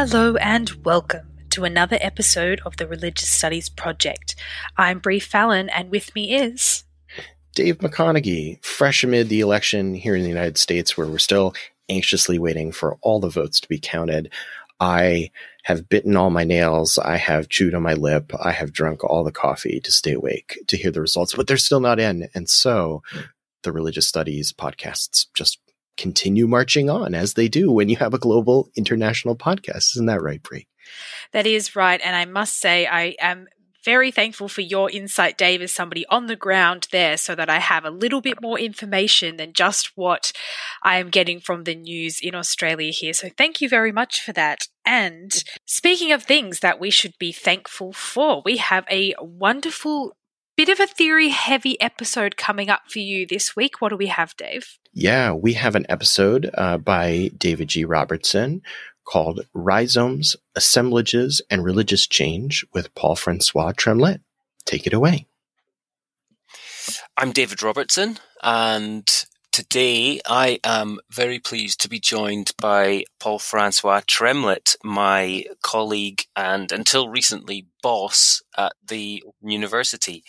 Hello and welcome to another episode of the Religious Studies Project. I'm Bree Fallon, and with me is Dave McConeghy, fresh amid the election here in the United States, where we're still anxiously waiting for all the votes to be counted. I have bitten all my nails. I have chewed on my lip. I have drunk all the coffee to stay awake to hear the results, but they're still not in. And so the religious studies podcasts just continue marching on as they do when you have a global international podcast. Isn't that right, Brie? That is right. And I must say, I am very thankful for your insight, Dave, as somebody on the ground there, so that I have a little bit more information than just what I am getting from the news in Australia here. So thank you very much for that. And speaking of things that we should be thankful for, we have a wonderful bit of a theory heavy episode coming up for you this week. What do we have, Dave? Yeah, we have an episode uh, by David G. Robertson called Rhizomes, Assemblages, and Religious Change with Paul Francois Tremlett. Take it away. I'm David Robertson, and today I am very pleased to be joined by Paul Francois Tremlett, my colleague and until recently boss at the University.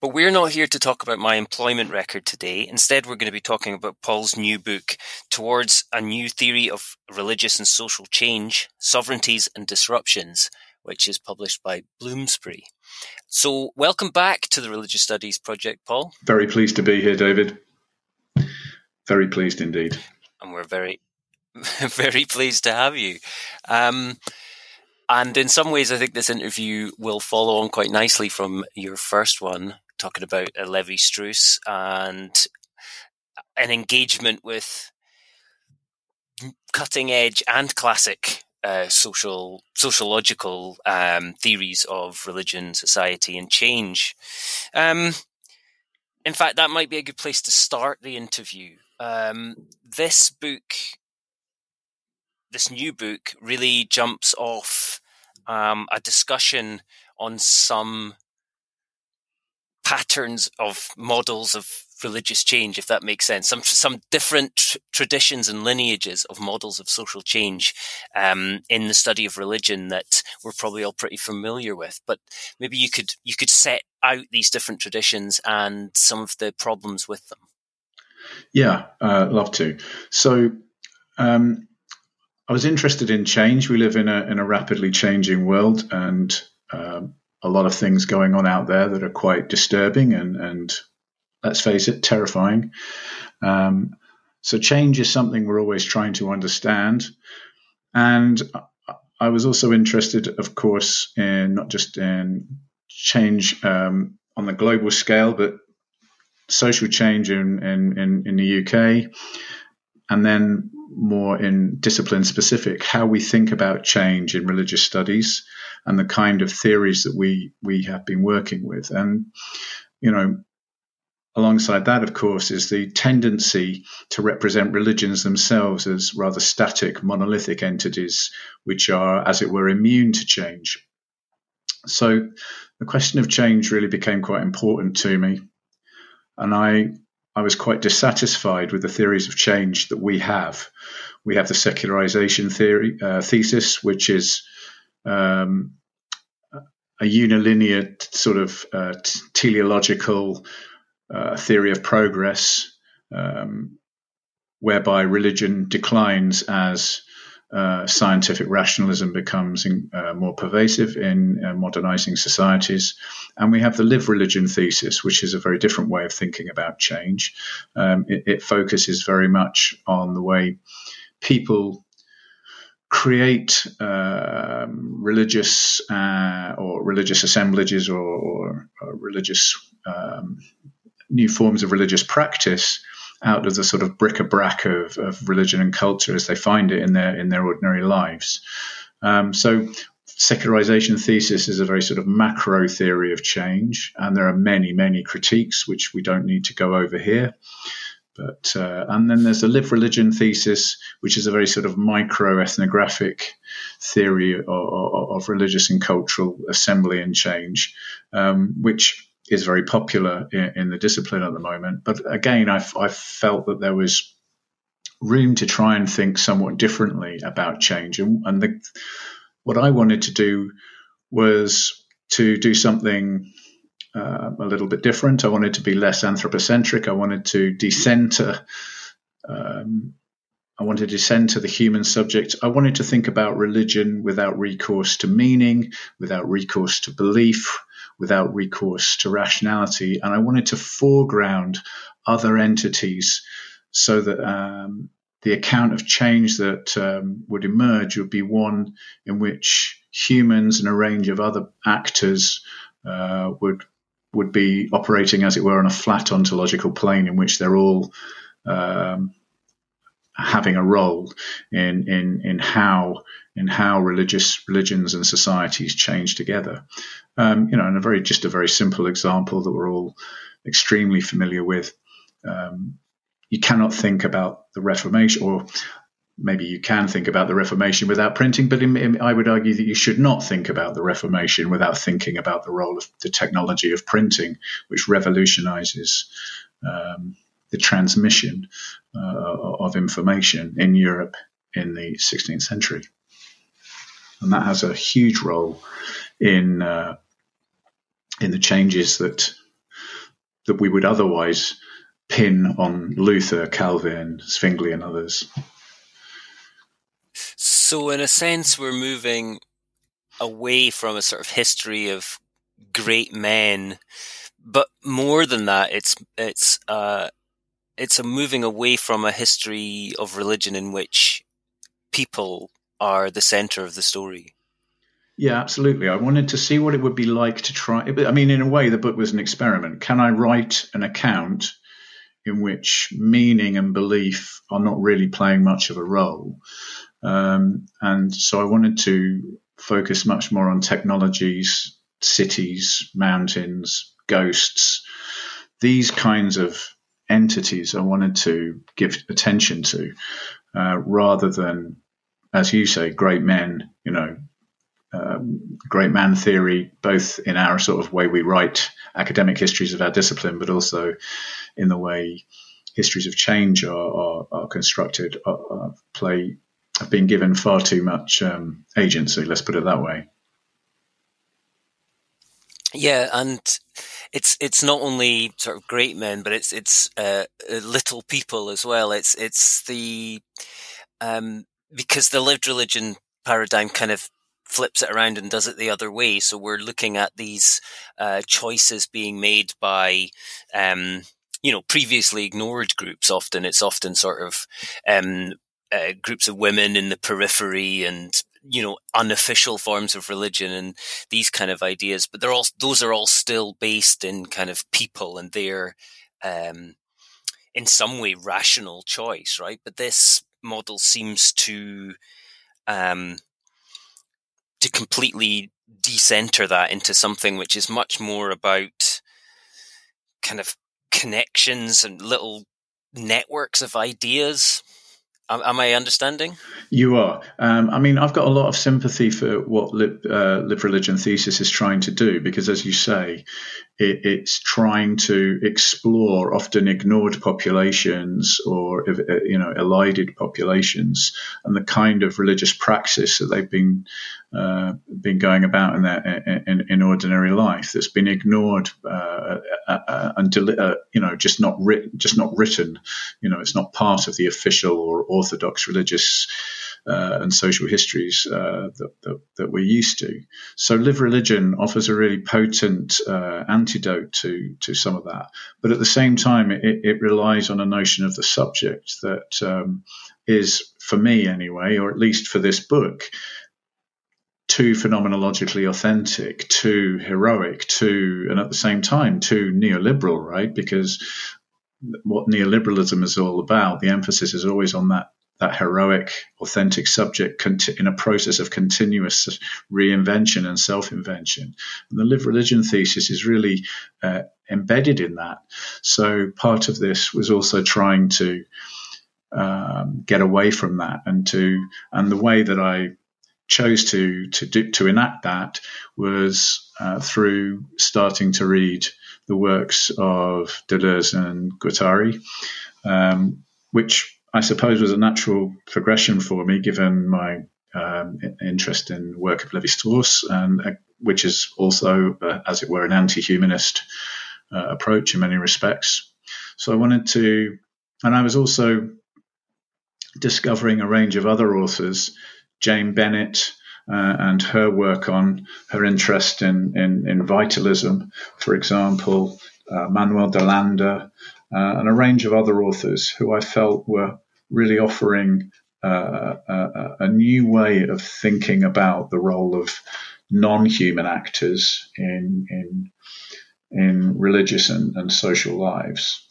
But we're not here to talk about my employment record today. Instead, we're going to be talking about Paul's new book, Towards a New Theory of Religious and Social Change, Sovereignties and Disruptions, which is published by Bloomsbury. So, welcome back to the Religious Studies Project, Paul. Very pleased to be here, David. Very pleased indeed. And we're very, very pleased to have you. Um, and in some ways, I think this interview will follow on quite nicely from your first one, talking about Levi Strauss and an engagement with cutting edge and classic uh, social sociological um, theories of religion, society, and change. Um, in fact, that might be a good place to start the interview. Um, this book, this new book, really jumps off um, a discussion on some patterns of models of religious change, if that makes sense. Some some different tr- traditions and lineages of models of social change um, in the study of religion that we're probably all pretty familiar with. But maybe you could you could set out these different traditions and some of the problems with them. Yeah, uh, love to. So. Um, I was interested in change. We live in a in a rapidly changing world, and um, a lot of things going on out there that are quite disturbing and, and let's face it, terrifying. Um, so change is something we're always trying to understand. And I was also interested, of course, in not just in change um, on the global scale, but social change in, in, in, the UK, and then more in discipline specific, how we think about change in religious studies and the kind of theories that we we have been working with. And you know, alongside that, of course, is the tendency to represent religions themselves as rather static, monolithic entities, which are, as it were, immune to change. So the question of change really became quite important to me. And I I was quite dissatisfied with the theories of change that we have. We have the secularization theory uh, thesis, which is um, a unilinear sort of uh, teleological uh, theory of progress, um, whereby religion declines as uh, scientific rationalism becomes in, uh, more pervasive in uh, modernizing societies. And we have the live religion thesis, which is a very different way of thinking about change. Um, it, it, focuses very much on the way people create um, religious uh, or religious assemblages or, or, or religious um, new forms of religious practice out of the sort of bric-a-brac of, of religion and culture as they find it in their in their ordinary lives. Um, so secularization thesis is a very sort of macro theory of change, and there are many many critiques which we don't need to go over here. But uh, and then there's the live religion thesis, which is a very sort of micro ethnographic theory of, of, of religious and cultural assembly and change, um, which is very popular in, in, the discipline at the moment. But again, I, I felt that there was room to try and think somewhat differently about change. And, and the, what I wanted to do was to do something uh, a little bit different. I wanted to be less anthropocentric. I wanted to decenter. Um, I wanted to decenter the human subject. I wanted to think about religion without recourse to meaning, without recourse to belief, without recourse to rationality. And I wanted to foreground other entities so that um, the account of change that um, would emerge would be one in which humans and a range of other actors uh, would would be operating, as it were, on a flat ontological plane in which they're all um, having a role in in in how in how religious religions and societies change together. Um, you know, and a very just a very simple example that we're all extremely familiar with. Um, you cannot think about the Reformation, or maybe you can think about the Reformation without printing, but in, in, I would argue that you should not think about the Reformation without thinking about the role of the technology of printing, which revolutionizes um, the transmission uh, of information in Europe in the 16th century. And that has a huge role in uh, in the changes that that we would otherwise pin on Luther, Calvin, Zwingli, and others. So, in a sense, we're moving away from a sort of history of great men, but more than that, it's it's uh, it's a moving away from a history of religion in which people are the center of the story. Yeah, absolutely. I wanted to see what it would be like to try. I mean, in a way, the book was an experiment. Can I write an account in which meaning and belief are not really playing much of a role? Um, and so I wanted to focus much more on technologies, cities, mountains, ghosts, these kinds of entities I wanted to give attention to, uh, rather than, as you say, great men. You know, um, great man theory, both in our sort of way we write academic histories of our discipline, but also in the way histories of change are, are, are constructed, are, are play have been given far too much um, agency. Let's put it that way. Yeah, and it's it's not only sort of great men, but it's it's uh, little people as well. It's it's the um, because the lived religion paradigm kind of flips it around and does it the other way. So we're looking at these uh, choices being made by um, you know previously ignored groups. Often it's often sort of um, uh, groups of women in the periphery and you know unofficial forms of religion and these kind of ideas but they're all those are all still based in kind of people and their um in some way rational choice right? But this model seems to um to completely decenter that into something which is much more about kind of connections and little networks of ideas Am, I understanding? You are. Um, I mean, I've got a lot of sympathy for what Live, uh, Live Religion Thesis is trying to do because, as you say, it, it's trying to explore often ignored populations or uh, you know elided populations and the kind of religious praxis that they've been uh, been going about in their in, in ordinary life that's been ignored uh, uh, uh and you know just not written just not written. You know it's not part of the official or orthodox religious uh, and social histories uh, that, that, that, we're used to. So, live religion offers a really potent uh, antidote to to some of that, but at the same time, it, it relies on a notion of the subject that um, is, for me anyway, or at least for this book, too phenomenologically authentic, too heroic, too, and at the same time, too neoliberal, right? Because what neoliberalism is all about, the emphasis is always on that that heroic, authentic subject in a process of continuous reinvention and self-invention. And the live religion thesis is really uh, embedded in that. So part of this was also trying to um, get away from that and to and the way that I chose to to do, to enact that was uh, through starting to read the works of Deleuze and Guattari, um, which I suppose was a natural progression for me, given my um, interest in work of Levi Strauss, and uh, which is also, uh, as it were, an anti-humanist uh, approach in many respects. So I wanted to, and I was also discovering a range of other authors, Jane Bennett. Uh, and her work on her interest in, in, in vitalism, for example, uh, Manuel DeLanda, uh, and a range of other authors who I felt were really offering uh, a, a, new way of thinking about the role of non-human actors in in in religious and, and social lives.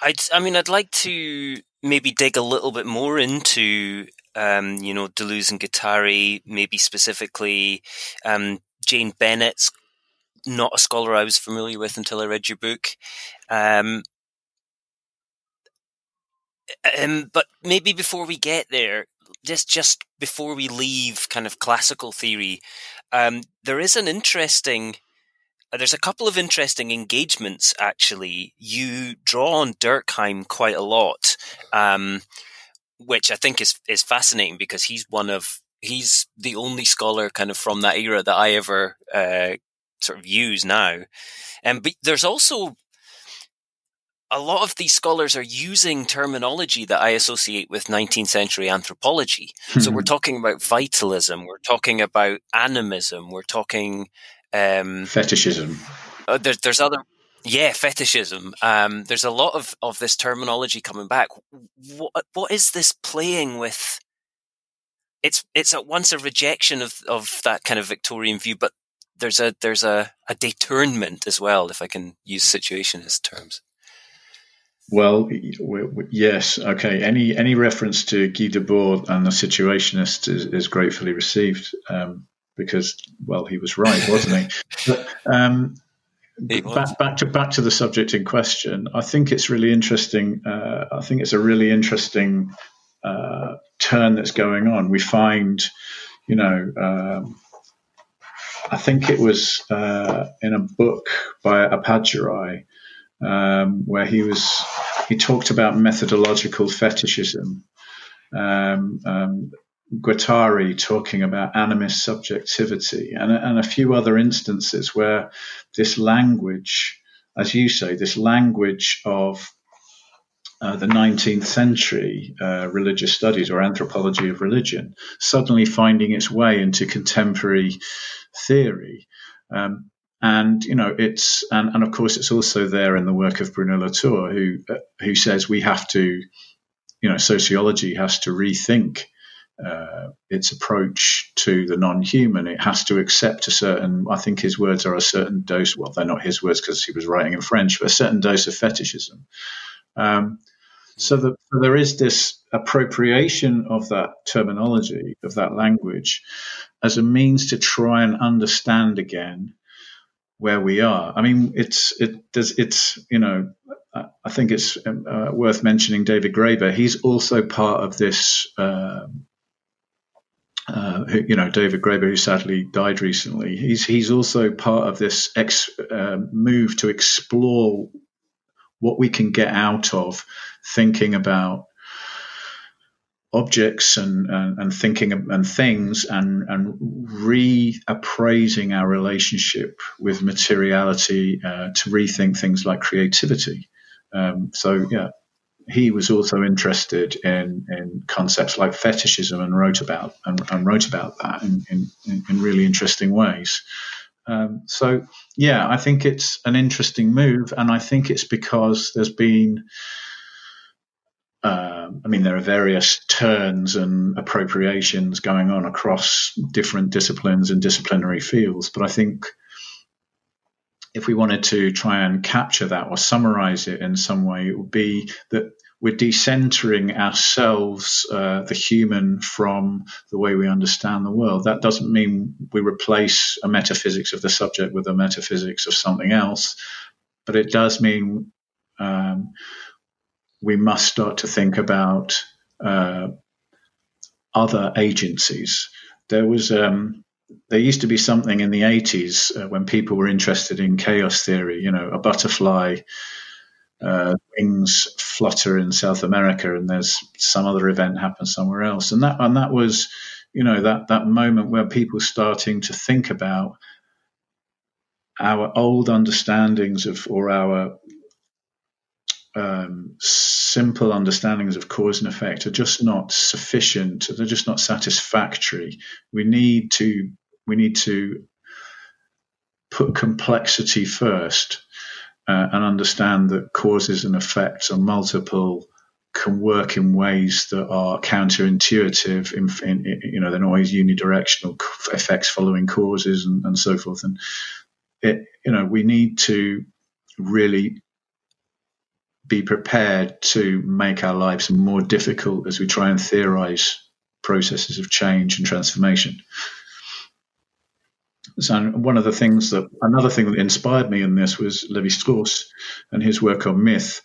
I'd, I mean, I'd like to maybe dig a little bit more into, um, you know, Deleuze and Guattari, maybe specifically um, Jane Bennett's not a scholar I was familiar with until I read your book. Um, um, but maybe before we get there, just just before we leave kind of classical theory, um, there is an interesting. Uh, there's a couple of interesting engagements actually. You draw on Durkheim quite a lot, um, which I think is is fascinating because he's one of he's the only scholar kind of from that era that I ever uh, sort of use now. And um, but there's also a lot of these scholars are using terminology that I associate with 19th century anthropology. Mm-hmm. So we're hmm. talking about vitalism, we're talking about animism, we're talking um, fetishism. Uh, there, there's other, yeah, fetishism. Um, there's a lot of, of this terminology coming back. What, what is this playing with? It's it's at once a rejection of, of that kind of Victorian view, but there's a there's a, a détournement as well, if I can use situationist terms. Well, yes, okay. Any any reference to Guy Debord and the situationist is, is gratefully received um, because, well, he was right, wasn't he? But, um, he was. back, back to back to the subject in question. I think it's really interesting. Uh, I think it's a really interesting uh, turn that's going on. We find, you know. Um, I think it was uh, in a book by Appadurai, um, where he was he talked about methodological fetishism. Um, um, Guattari talking about animist subjectivity, and, and a few other instances where this language, as you say, this language of uh, the 19th century uh, religious studies or anthropology of religion suddenly finding its way into contemporary theory. Um, and you know it's and, and of course it's also there in the work of Bruno Latour who uh, who says we have to you know sociology has to rethink uh, its approach to the non-human it has to accept a certain I think his words are a certain dose well they're not his words because he was writing in French but a certain dose of fetishism um, so that there is this appropriation of that terminology of that language as a means to try and understand again where we are. I mean, it's it does it's you know I think it's uh, worth mentioning David Graeber. He's also part of this. Uh, uh, you know, David Graeber, who sadly died recently, he's he's also part of this ex, uh, move to explore what we can get out of thinking about objects and, and, and, thinking and things and, and reappraising our relationship with materiality uh, to rethink things like creativity. Um, so, yeah, he was also interested in, in concepts like fetishism and wrote about and, and wrote about that in, in, in really interesting ways. Um, so, yeah, I think it's an interesting move, and I think it's because there's been um, I mean, there are various turns and appropriations going on across different disciplines and disciplinary fields, but I think if we wanted to try and capture that or summarize it in some way, it would be that we're decentering ourselves, uh, the human, from the way we understand the world. That doesn't mean we replace a metaphysics of the subject with a metaphysics of something else, but it does mean um, we must start to think about uh, other agencies. There was um, there used to be something in the 80s uh, when people were interested in chaos theory, you know, a butterfly uh, wings flutter in South America, and there's some other event happens somewhere else, and that and that was, you know, that that moment where people starting to think about our old understandings of or our um, simple understandings of cause and effect are just not sufficient. They're just not satisfactory. We need to we need to put complexity first uh, and understand that causes and effects are multiple can work in ways that are counterintuitive. In, in, you know, they're not always unidirectional effects following causes and, and so forth. And it, you know, we need to really be prepared to make our lives more difficult as we try and theorize processes of change and transformation. So one of the things that another thing that inspired me in this was Levi Strauss and his work on myth.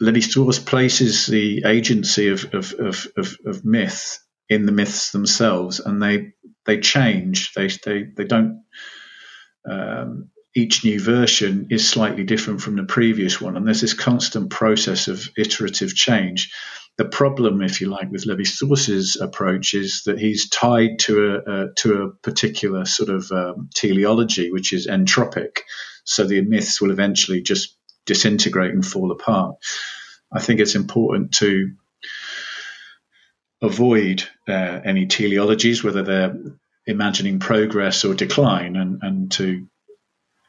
Levi Strauss places the agency of, of, of, of, of myth in the myths themselves, and they they change. They they they don't. Um, each new version is slightly different from the previous one, and there's this constant process of iterative change. The problem, if you like, with Levi Strauss's approach is that he's tied to a, a to a particular sort of um, teleology, which is entropic. So the myths will eventually just disintegrate and fall apart. I think it's important to avoid uh, any teleologies, whether they're imagining progress or decline, and, and to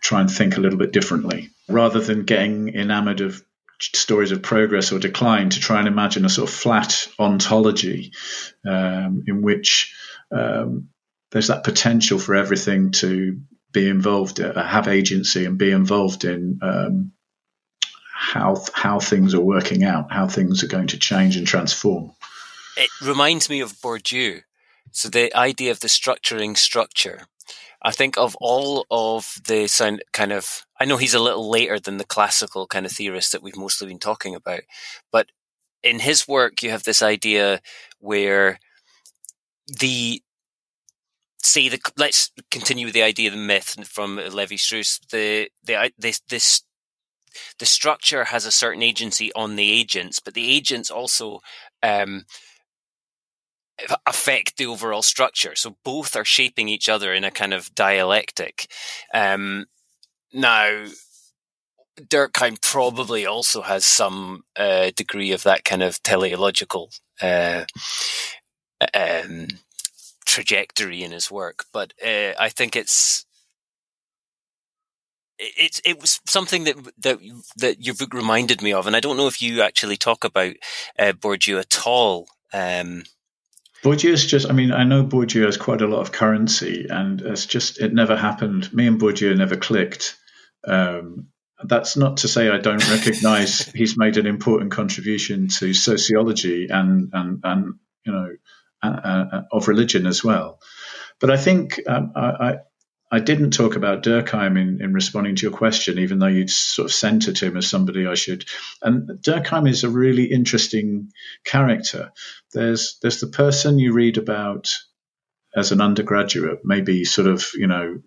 try and think a little bit differently rather than getting enamored of stories of progress or decline to try and imagine a sort of flat ontology um, in which um, there's that potential for everything to be involved, uh, have agency, and be involved in um, how how things are working out, how things are going to change and transform. It reminds me of Bourdieu. So the idea of the structuring structure I think of all of the sound kind of, I know he's a little later than the classical kind of theorist that we've mostly been talking about, but in his work, you have this idea where the, say the, let's continue with the idea of the myth from Levi Strauss. The, the, this, this, the structure has a certain agency on the agents, but the agents also, um, affect the overall structure. So both are shaping each other in a kind of dialectic. Um, now, Durkheim probably also has some uh, degree of that kind of teleological uh, um, trajectory in his work, but uh, I think it's it, it was something that that that your book reminded me of, and I don't know if you actually talk about uh, Bourdieu at all. Um, Bourdieu is just, I mean, I know Bourdieu has quite a lot of currency and it's just, it never happened. Me and Bourdieu never clicked. Um, that's not to say I don't recognize he's made an important contribution to sociology and, and, and you know, uh, uh, of religion as well. But I think um, I, I didn't talk about Durkheim in, in responding to your question, even though you'd sort of centered him as somebody I should. And Durkheim is a really interesting character. There's there's the person you read about as an undergraduate, maybe sort of you know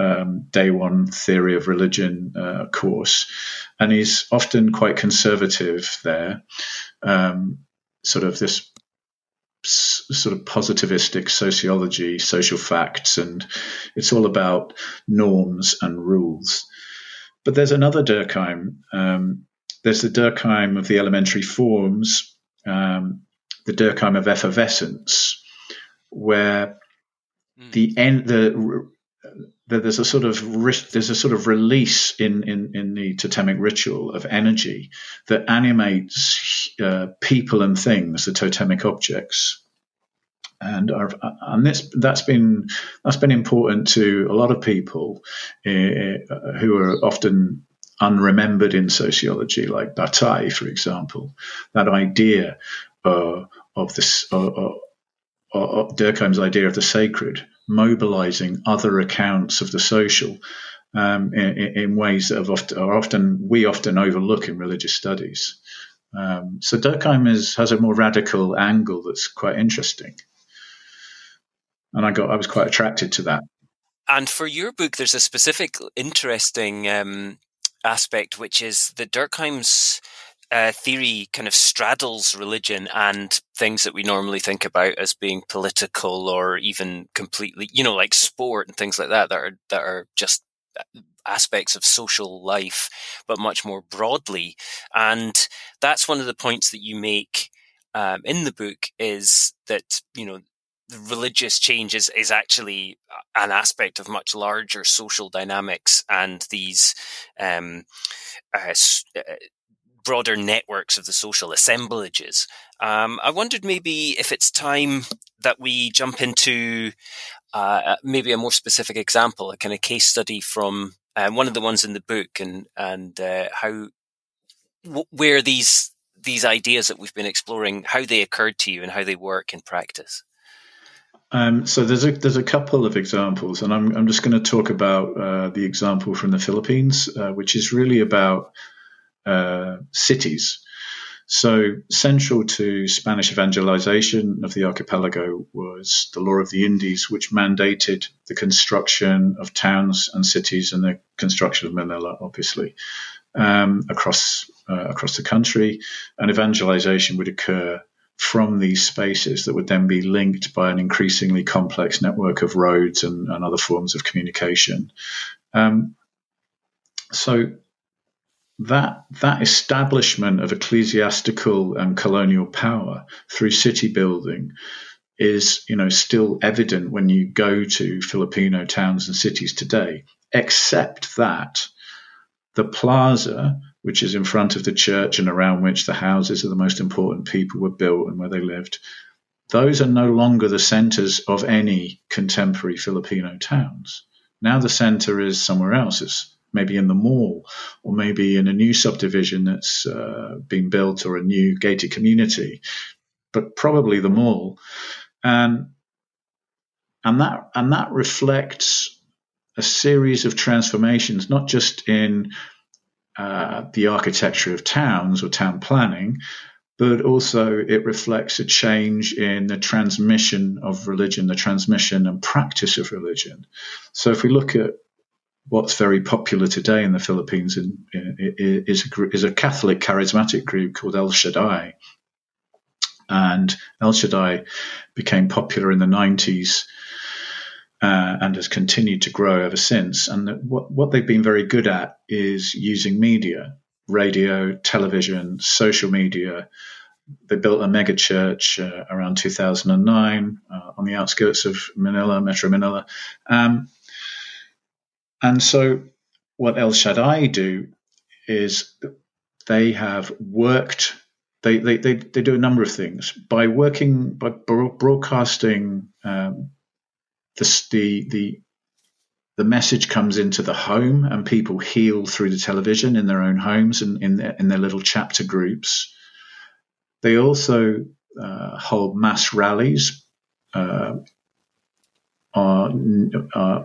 um, day one theory of religion uh, course, and he's often quite conservative there. Um, sort of this sort of positivistic sociology, social facts, and it's all about norms and rules. But there's another Durkheim. Um, there's the Durkheim of the elementary forms, um, the Durkheim of effervescence, where mm. the end the there's a sort of there's a sort of release in, in, in the totemic ritual of energy that animates uh, people and things, the totemic objects, and are, and this that's been that's been important to a lot of people uh, who are often unremembered in sociology, like Bataille, for example. That idea uh, of this. Uh, Durkheim's idea of the sacred, mobilizing other accounts of the social um, in, in, ways that often, are often we often overlook in religious studies. Um, so Durkheim is, has a more radical angle that's quite interesting, and I got I was quite attracted to that. And for your book, there's a specific interesting um, aspect, which is that Durkheim's uh, theory kind of straddles religion and things that we normally think about as being political or even completely, you know, like sport and things like that that are that are just aspects of social life, but much more broadly. And that's one of the points that you make um, in the book is that you know religious change is, is actually an aspect of much larger social dynamics and these um, uh, uh, broader networks of the social assemblages. Um, I wondered maybe if it's time that we jump into uh, maybe a more specific example, a kind of case study from um, one of the ones in the book, and and uh, how where these these ideas that we've been exploring, how they occurred to you, and how they work in practice. Um, so there's a there's a couple of examples, and I'm I'm just going to talk about uh, the example from the Philippines, uh, which is really about uh, cities. So central to Spanish evangelization of the archipelago was the Law of the Indies, which mandated the construction of towns and cities and the construction of Manila, obviously, um, across uh, across the country. And evangelization would occur from these spaces that would then be linked by an increasingly complex network of roads and, and other forms of communication. Um, so that that establishment of ecclesiastical and colonial power through city building is you know still evident when you go to Filipino towns and cities today, except that the plaza which is in front of the church and around which the houses of the most important people were built and where they lived, those are no longer the centers of any contemporary Filipino towns. Now the center is somewhere else. It's maybe in the mall or maybe in a new subdivision that's uh, being built or a new gated community, but probably the mall. And, and that, and that reflects a series of transformations, not just in uh, the architecture of towns or town planning, but also it reflects a change in the transmission of religion, the transmission and practice of religion. So if we look at what's very popular today in the Philippines in, in, is, a, is a Catholic charismatic group called El Shaddai. And El Shaddai became popular in the 90s uh, and has continued to grow ever since. And what, what they've been very good at is using media, radio, television, social media. They built a mega church uh, around 2009 uh, on the outskirts of Manila, Metro Manila. Um, and so, what El Shaddai do is they have worked. They, they, they, they do a number of things by working by broadcasting um, the, the, the, the message comes into the home and people heal through the television in their own homes and in their, in their little chapter groups. They also uh, hold mass rallies uh, on, uh,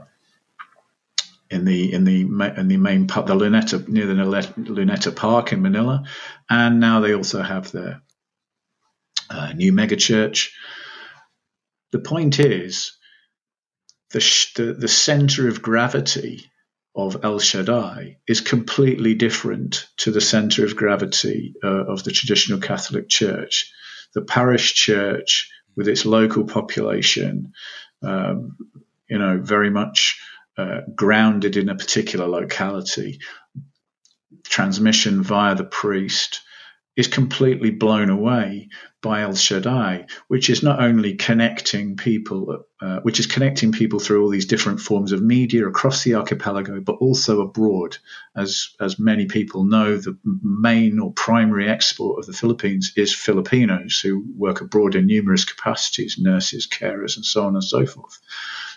in the in the in the main pub, the Luneta near the Luneta Park in Manila, and now they also have their uh, new megachurch. The point is, the, the, the center of gravity of El Shaddai is completely different to the center of gravity uh, of the traditional Catholic Church. The parish church, with its local population, um, you know, very much uh, grounded in a particular locality, transmission via the priest, is completely blown away by El Shaddai, which is not only connecting people, uh, which is connecting people through all these different forms of media across the archipelago, but also abroad. As as many people know, the main or primary export of the Philippines is Filipinos who work abroad in numerous capacities, nurses, carers, and so on and so forth.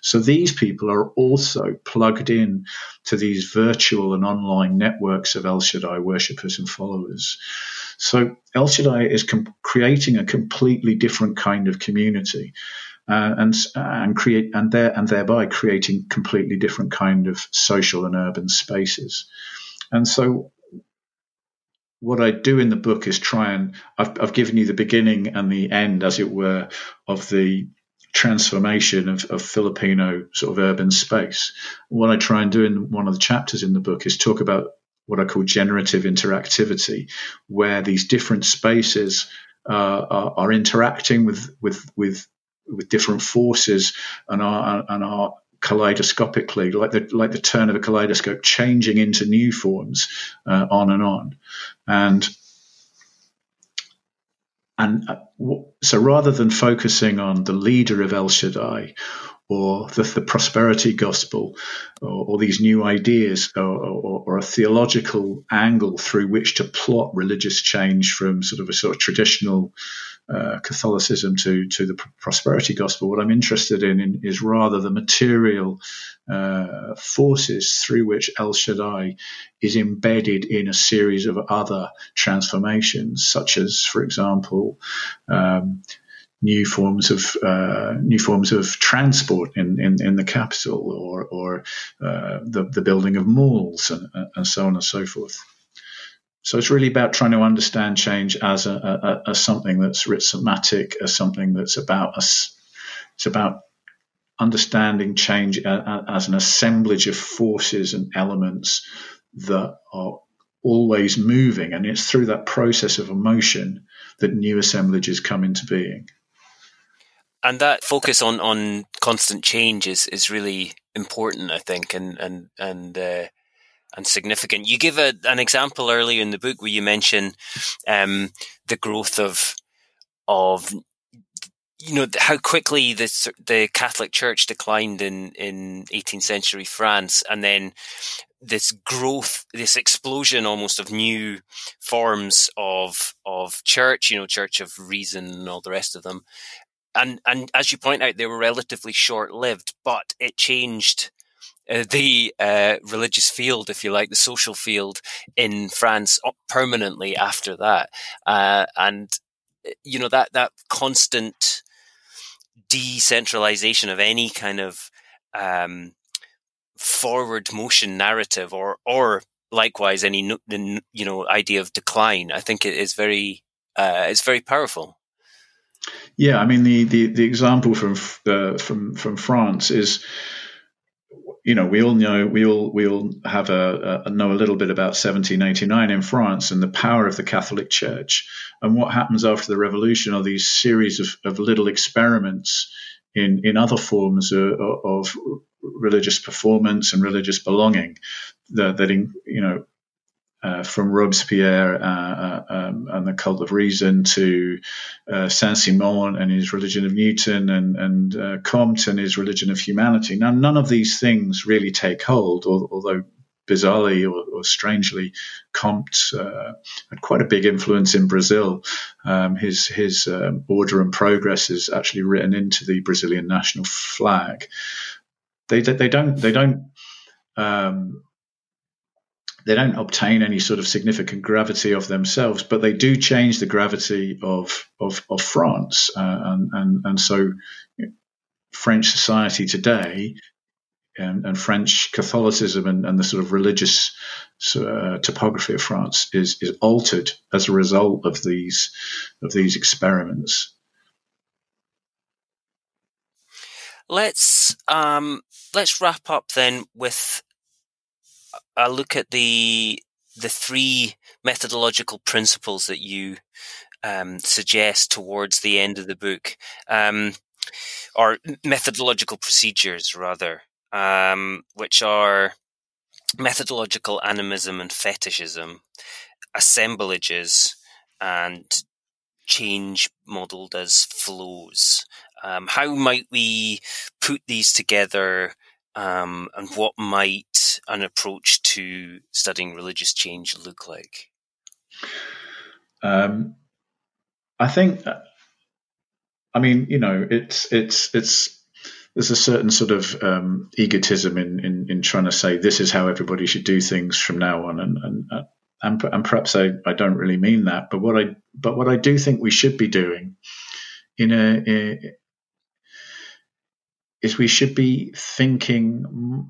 So these people are also plugged in to these virtual and online networks of El Shaddai worshippers and followers. So El Shaddai is com- creating a completely different kind of community. Uh, and and create and there and thereby creating completely different kind of social and urban spaces. And so, what I do in the book is try and I've, I've given you the beginning and the end, as it were, of the transformation of, of, Filipino sort of urban space. What I try and do in one of the chapters in the book is talk about what I call generative interactivity, where these different spaces uh, are, are, interacting with with with with different forces and are and are kaleidoscopically, like the like the turn of a kaleidoscope, changing into new forms uh, on and on, and and uh, so rather than focusing on the leader of El Shaddai or the, the prosperity gospel or, or, these new ideas or, or, or, a theological angle through which to plot religious change from sort of a sort of traditional uh, Catholicism to to the prosperity gospel. What I'm interested in, in is rather the material uh, forces through which El Shaddai is embedded in a series of other transformations, such as, for example. Um, new forms of uh, new forms of transport in, in, in the capital, or or uh, the the building of malls, and, and so on and so forth. So it's really about trying to understand change as a, a, as something that's rhizomatic, as something that's about us. It's about understanding change as an assemblage of forces and elements that are always moving, and it's through that process of emotion that new assemblages come into being. And that focus on, on constant change is, is really important, I think, and and and uh, and significant. You give a, an example earlier in the book where you mention um, the growth of of you know how quickly the the Catholic Church declined in in 18th century France, and then this growth, this explosion almost of new forms of of church, you know, Church of Reason and all the rest of them, and and as you point out, they were relatively short lived, but it changed uh, the uh, religious field, if you like, the social field in France permanently after that, uh, and uh, you know that that constant decentralization of any kind of um, forward motion narrative, or or likewise any you know idea of decline, I think it is very uh, it's very powerful. Yeah, I mean the the, the example from uh, from from France is you know, we all know we all we all have a, a, know a little bit about 1789 in France and the power of the Catholic Church. And what happens after the revolution are these series of, of little experiments in in other forms of, of religious performance and religious belonging that, that you know uh, from Robespierre uh, uh, um, and the cult of reason to uh, Saint Simon and his religion of Newton and, and uh, Comte and his religion of humanity. Now, none of these things really take hold, although bizarrely or, or strangely, Comte uh, had quite a big influence in Brazil. Um, his his um, order and progress is actually written into the Brazilian national flag. They they don't they don't um, they don't obtain any sort of significant gravity of themselves, but they do change the gravity of of, of France, uh, and, and and so French society today and, and French Catholicism and, and, the sort of religious uh, topography of France is is altered as a result of these of these experiments. Let's um, let's wrap up then with I look at the the three methodological principles that you um, suggest towards the end of the book, um, or methodological procedures rather, um, which are methodological animism and fetishism, assemblages, and change modeled as flows. Um, how might we put these together um, and what might an approach to studying religious change look like? Um, I think, uh, I mean, you know, it's it's it's there's a certain sort of um, egotism in, in, in trying to say this is how everybody should do things from now on, and and uh, and, and perhaps I, I don't really mean that, but what I but what I do think we should be doing in a, is we should be thinking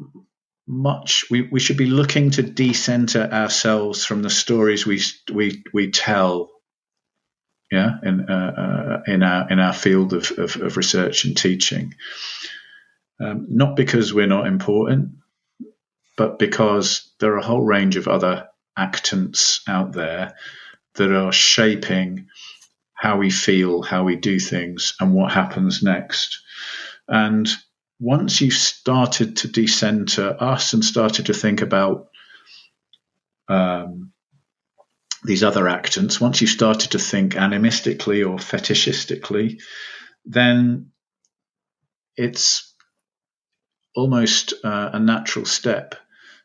much we, we should be looking to decenter ourselves from the stories we we we tell yeah in uh, uh, in our in our field of, of, of research and teaching um, not because we're not important but because there are a whole range of other actants out there that are shaping how we feel, how we do things, and what happens next. And once you've started to decenter us and started to think about um, these other actants, once you've started to think animistically or fetishistically, then it's almost uh, a natural step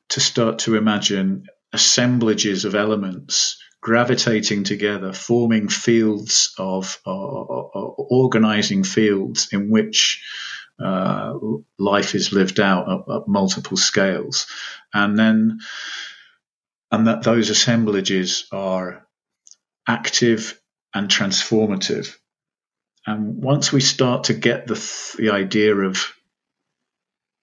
to start to imagine assemblages of elements gravitating together, forming fields of uh, organizing fields in which uh, life is lived out at, at, multiple scales, and then and that those assemblages are active and transformative. And once we start to get the the idea of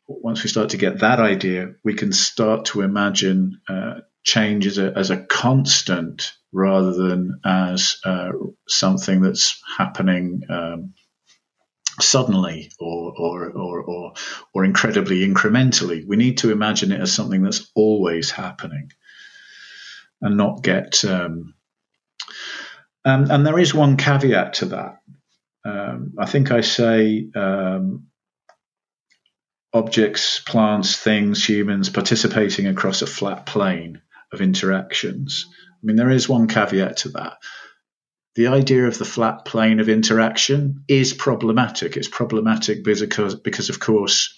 once we start to get that idea, we can start to imagine uh, change as a, as a constant rather than as uh, something that's happening um, suddenly or, or, or, or, or incredibly incrementally. We need to imagine it as something that's always happening and not get. Um, um, and there is one caveat to that. Um, I think I say um, objects, plants, things, humans participating across a flat plane of interactions. I mean, there is one caveat to that. The idea of the flat plane of interaction is problematic. It's problematic because, because of course,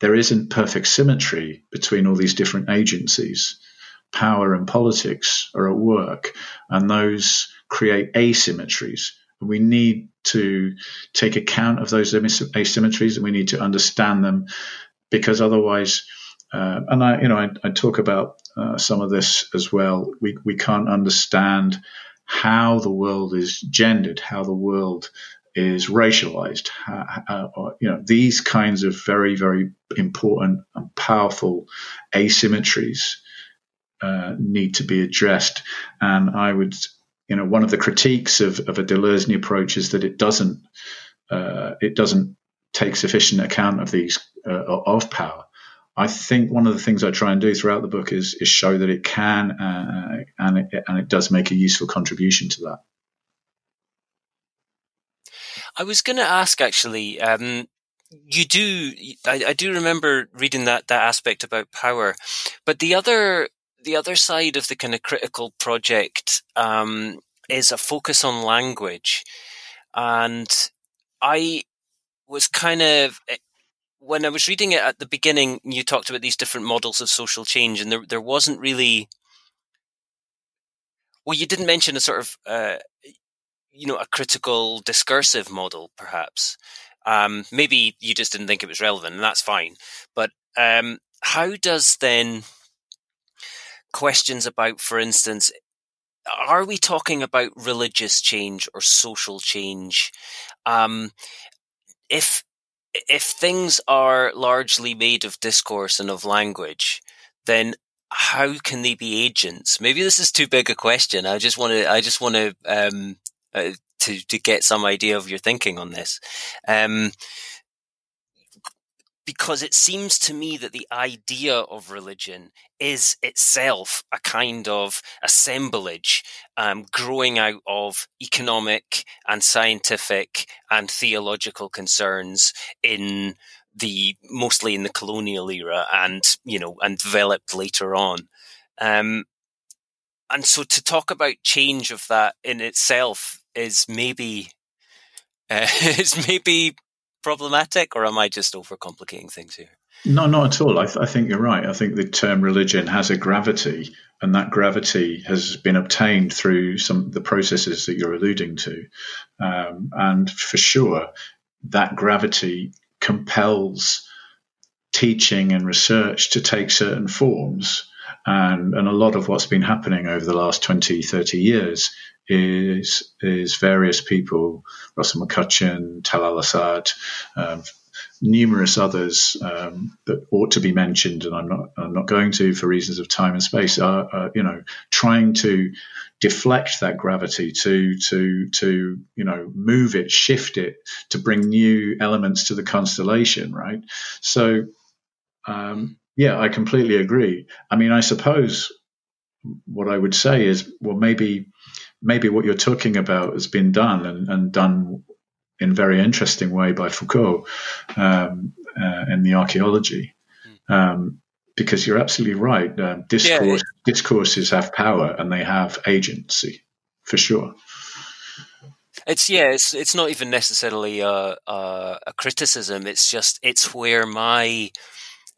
there isn't perfect symmetry between all these different agencies. Power and politics are at work, and those create asymmetries. And we need to take account of those asymmetries and we need to understand them because otherwise, uh, and I, you know, I, I talk about uh, some of this as well. We we can't understand how the world is gendered, how the world is racialized. How, how, you know, these kinds of very very important and powerful asymmetries uh, need to be addressed. And I would, you know, one of the critiques of, of a Deleuze approach is that it doesn't uh, it doesn't take sufficient account of these uh, of power. I think one of the things I try and do throughout the book is, is show that it can uh, and it, and it does make a useful contribution to that. I was going to ask actually. Um, you do, I, I, do remember reading that that aspect about power, but the other the other side of the kind of critical project um, is a focus on language, and I was kind of when I was reading it at the beginning, you talked about these different models of social change, and there there wasn't really. Well, you didn't mention a sort of, uh, you know, a critical discursive model, perhaps. Um, maybe you just didn't think it was relevant, and that's fine. But um, how does then questions about, for instance, are we talking about religious change or social change? Um, if if things are largely made of discourse and of language, then how can they be agents? Maybe this is too big a question. I just want to, I just want to, um, uh, to, to get some idea of your thinking on this. Um, because it seems to me that the idea of religion is itself a kind of assemblage um, growing out of economic and scientific and theological concerns in the mostly in the colonial era and you know and developed later on. Um, and so to talk about change of that in itself is maybe uh, is maybe problematic, or am I just overcomplicating things here? No, not at all. I, th- I, think you're right. I think the term religion has a gravity, and that gravity has been obtained through some the processes that you're alluding to. Um, and for sure, that gravity compels teaching and research to take certain forms. And, and a lot of what's been happening over the last 20, 30 years is is various people, Russell McCutcheon, Talal Asad, um, numerous others um, that ought to be mentioned, and I'm not I'm not going to for reasons of time and space. Are, are you know trying to deflect that gravity to to to you know move it, shift it to bring new elements to the constellation, right? So. Um, yeah, I completely agree. I mean, I suppose what I would say is, well, maybe maybe what you're talking about has been done and, and done in a very interesting way by Foucault um, uh, in the archaeology. Hmm. Um, because you're absolutely right. Uh, discourse, yeah. Discourses have power and they have agency, for sure. It's yeah, it's it's not even necessarily a a, a criticism. It's just it's where my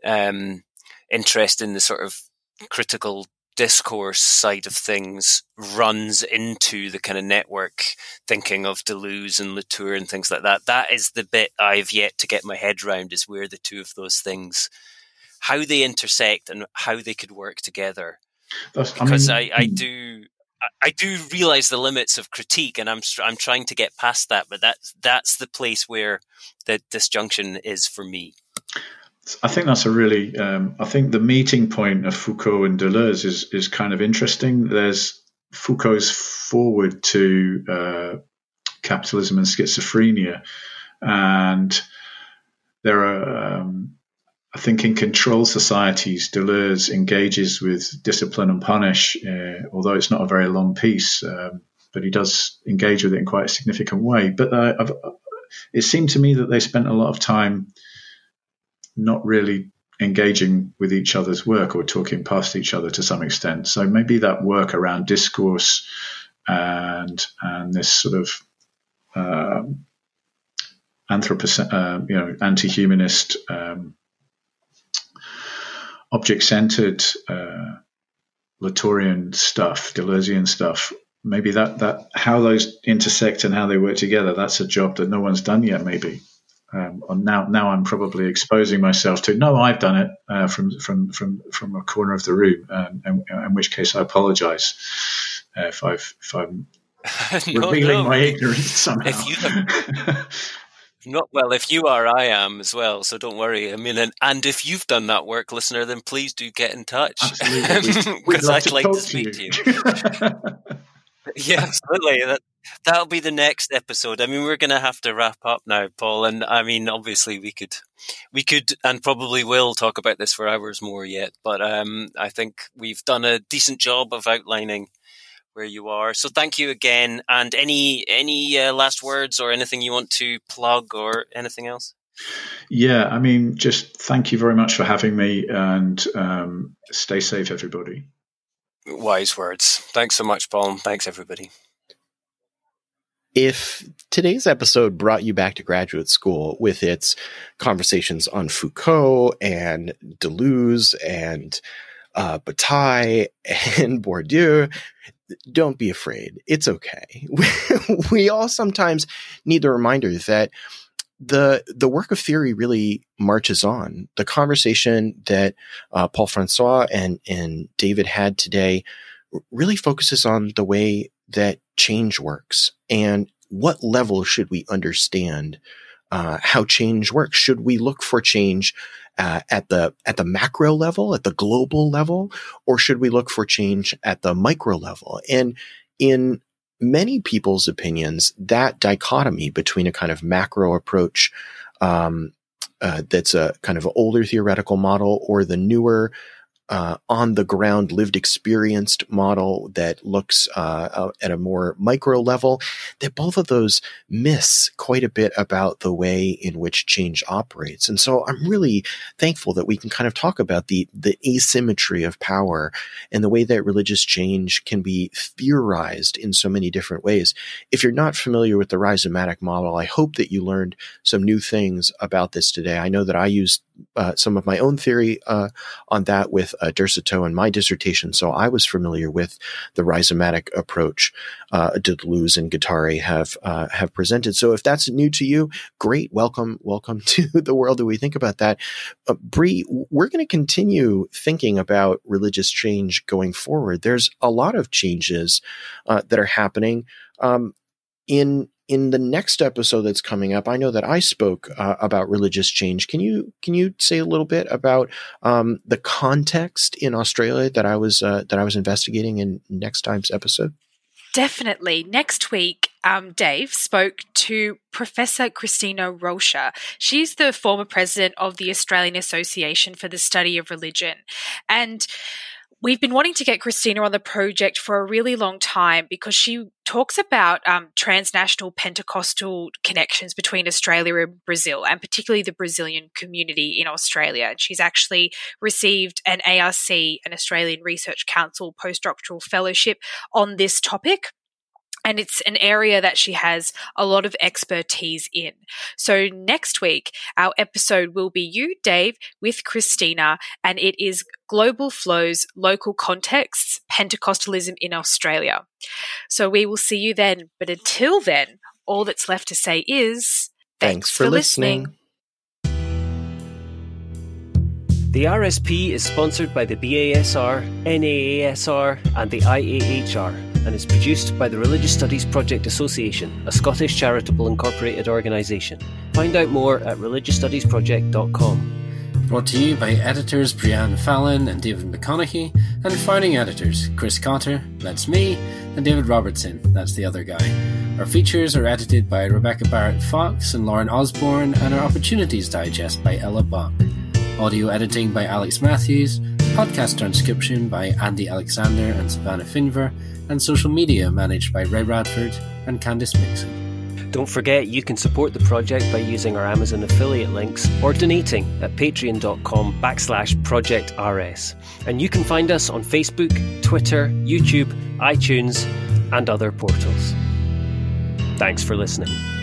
um, interest in the sort of critical discourse side of things runs into the kind of network thinking of Deleuze and Latour and things like that. That is the bit I've yet to get my head around is where the two of those things, how they intersect and how they could work together. That's, because I, mean, I, I, hmm. do. I do realize the limits of critique, and I'm I'm trying to get past that. But that that's the place where the disjunction is for me. I think that's a really. Um, I think the meeting point of Foucault and Deleuze is is kind of interesting. There's Foucault's foreword to uh, capitalism and schizophrenia, and there are. Um, I think in control societies, Deleuze engages with discipline and punish, uh, although it's not a very long piece, um, but he does engage with it in quite a significant way. But uh, it seemed to me that they spent a lot of time not really engaging with each other's work or talking past each other to some extent. So maybe that work around discourse and and this sort of um, anthropoc- uh, you know, anti-humanist, um, object-centered, uh, Latourian stuff, Deleuzian stuff. Maybe that that how those intersect and how they work together. That's a job that no one's done yet. Maybe. Um, now, now I'm probably exposing myself to. No, I've done it uh, from from from from a corner of the room, um, in, in, which case I apologise uh, if I've if I'm no, revealing no. my ignorance somehow. If you have, not well, if you are, I am as well. So don't worry. I mean, and, and if you've done that work, listener, then please do get in touch because I'd like to speak to you. To you. yeah, absolutely. That, that'll be the next episode. I mean, we're going to have to wrap up now, Paul. And I mean, obviously, we could, we could, and probably will talk about this for hours more yet. But um, I think we've done a decent job of outlining where you are. So thank you again. And any any uh, last words or anything you want to plug or anything else? Yeah, I mean, just thank you very much for having me, and um, stay safe, everybody. Wise words. Thanks so much, Paul. Thanks, everybody. If today's episode brought you back to graduate school with its conversations on Foucault and Deleuze and uh, Bataille and Bourdieu, don't be afraid. It's okay. we all sometimes need the reminder that the the work of theory really marches on. The conversation that uh, Paul Francois and and David had today really focuses on the way that change works and what level should we understand uh, how change works. Should we look for change uh, at the at the macro level, at the global level, or should we look for change at the micro level? And in many people's opinions, that dichotomy between a kind of macro approach um, uh, that's a kind of older theoretical model or the newer uh, on the ground lived experienced model that looks uh, at a more micro level that both of those miss quite a bit about the way in which change operates. And so i'm really thankful that we can kind of talk about the the asymmetry of power and the way that religious change can be theorized in so many different ways. If you're not familiar with the rhizomatic model i hope that you learned some new things about this today. I know that i used uh, some of my own theory uh, on that with uh, Derceto in my dissertation, so I was familiar with the rhizomatic approach uh, Deleuze and Guattari have uh, have presented. So if that's new to you, great, welcome, welcome to the world that we think about that. Uh, Bree, we're going to continue thinking about religious change going forward. There's a lot of changes uh, that are happening. Um, in in the next episode that's coming up, I know that I spoke uh, about religious change. Can you can you say a little bit about um, the context in Australia that I was uh, that I was investigating in next time's episode? Definitely. Next week, um, Dave spoke to Professor Christina Rocha. She's the former president of the Australian Association for the Study of Religion, and We've been wanting to get Christina on the project for a really long time because she talks about um, transnational Pentecostal connections between Australia and Brazil, and particularly the Brazilian community in Australia. She's actually received an ARC, an Australian Research Council postdoctoral fellowship on this topic and it's an area that she has a lot of expertise in. So next week, our episode will be you, Dave, with Christina, and it is Global Flows, Local Contexts, Pentecostalism in Australia. So we will see you then. But until then, all that's left to say is thanks, thanks for, for, listening. listening. The RSP is sponsored by the BASR, NAASR, and the IAHR and is produced by the Religious Studies Project Association, a Scottish charitable incorporated organisation. Find out more at religiousstudiesproject.com. Brought to you by editors Breann Fallon and David McConeghy, and founding editors Chris Cotter, that's me, and David Robertson, that's the other guy. Our features are edited by Rebecca Barrett Fox and Lauren Osborne, and our Opportunities Digest by Ella Bach. Audio editing by Alex Matthews, podcast transcription by Andy Alexander and Savannah Finver, and social media managed by Ray Radford and Candice Mixon. Don't forget you can support the project by using our Amazon affiliate links or donating at patreon.com backslash projectrs. And you can find us on Facebook, Twitter, YouTube, iTunes, and other portals. Thanks for listening.